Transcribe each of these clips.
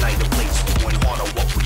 night, the place to an honor. What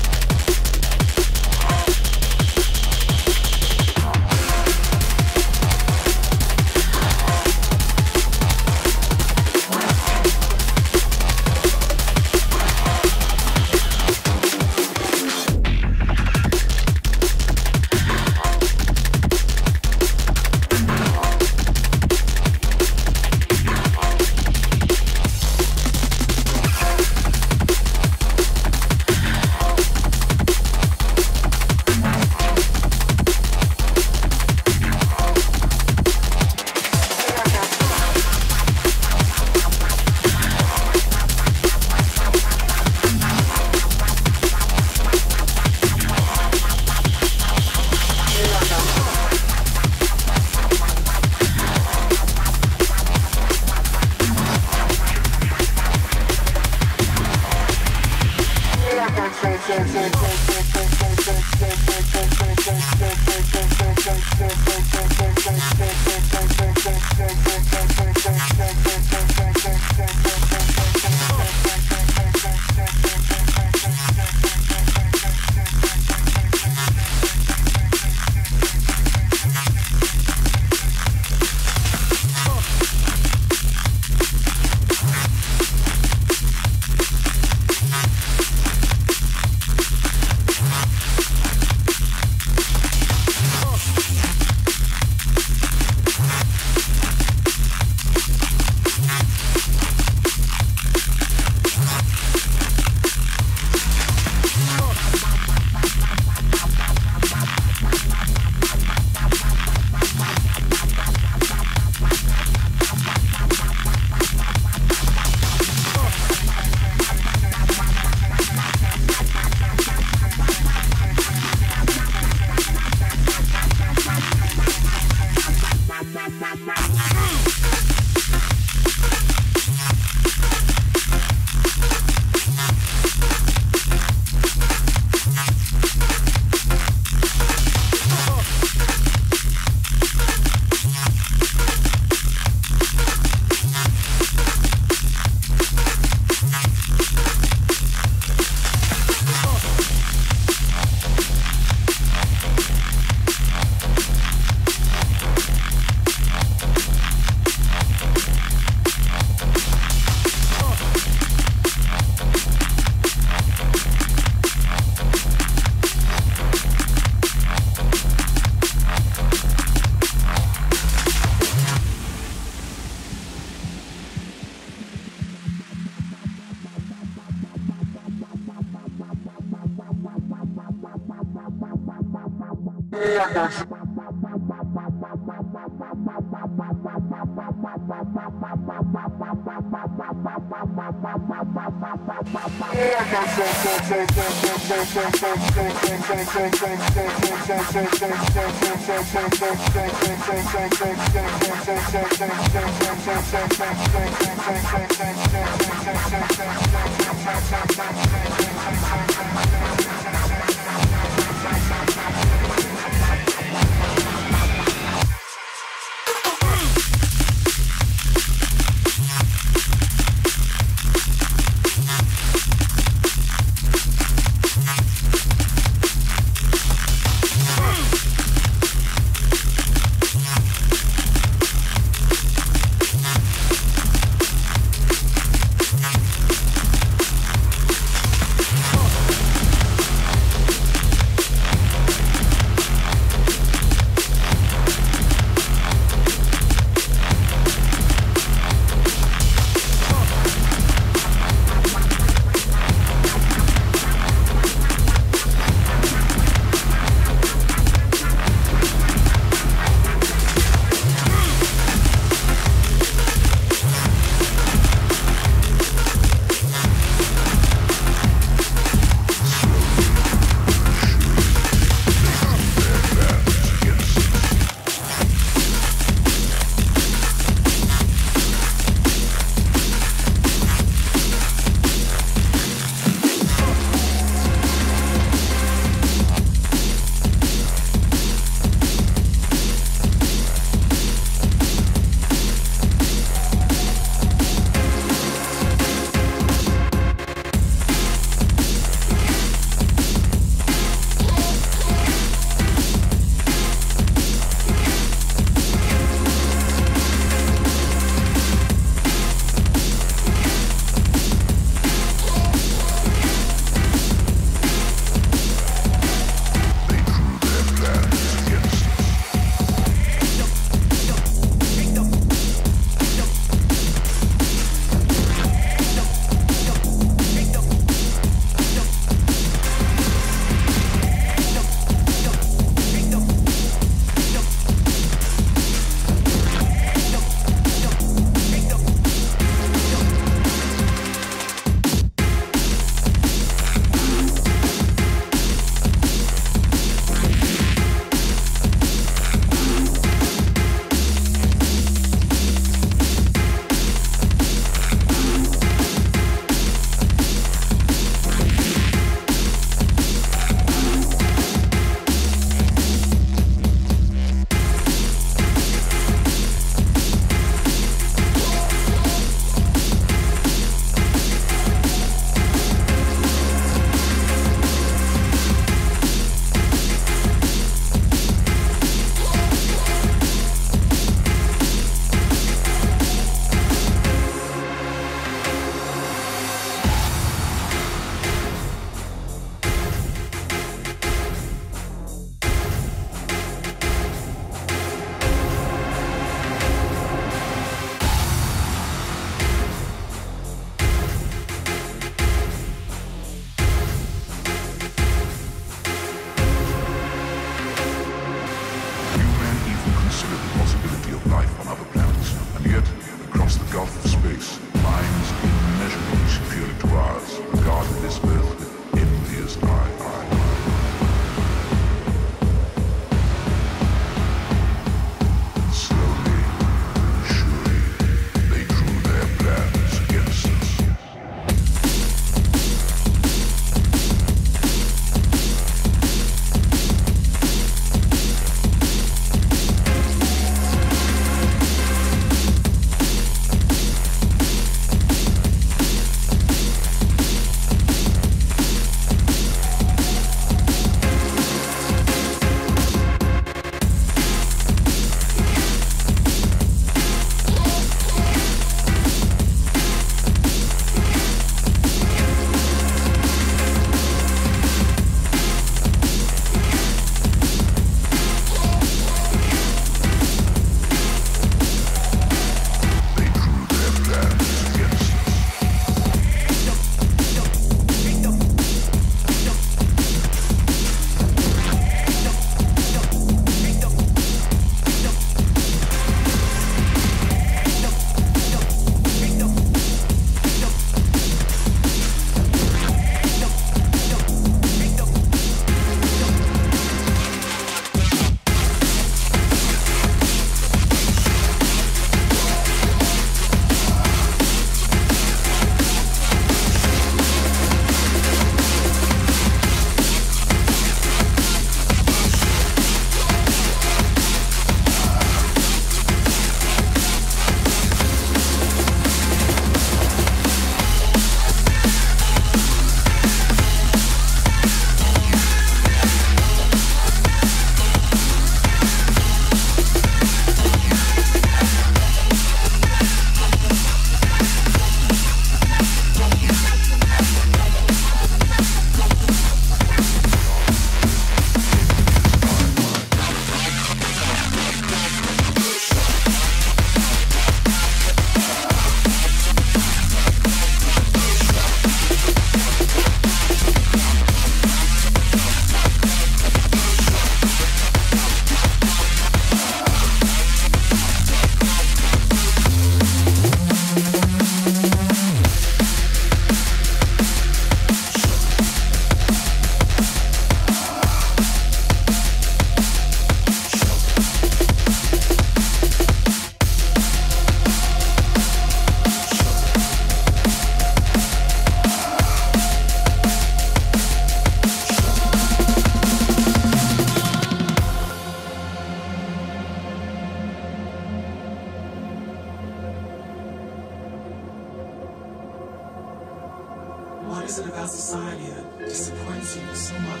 society that disappoints you so much?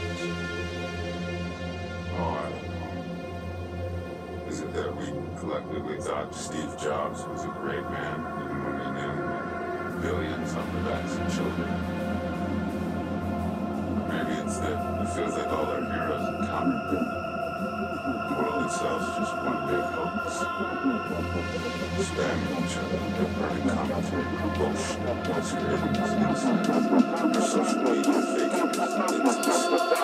Oh. Is it that we collectively thought Steve Jobs was a great man, even when we knew billions on the backs of children? Maybe it's that it feels like all our heroes are counterfeit. The world itself's just one big hoax. Spamming each other, burning commentary, bullshit, once you're in this inside. Our social media fake news,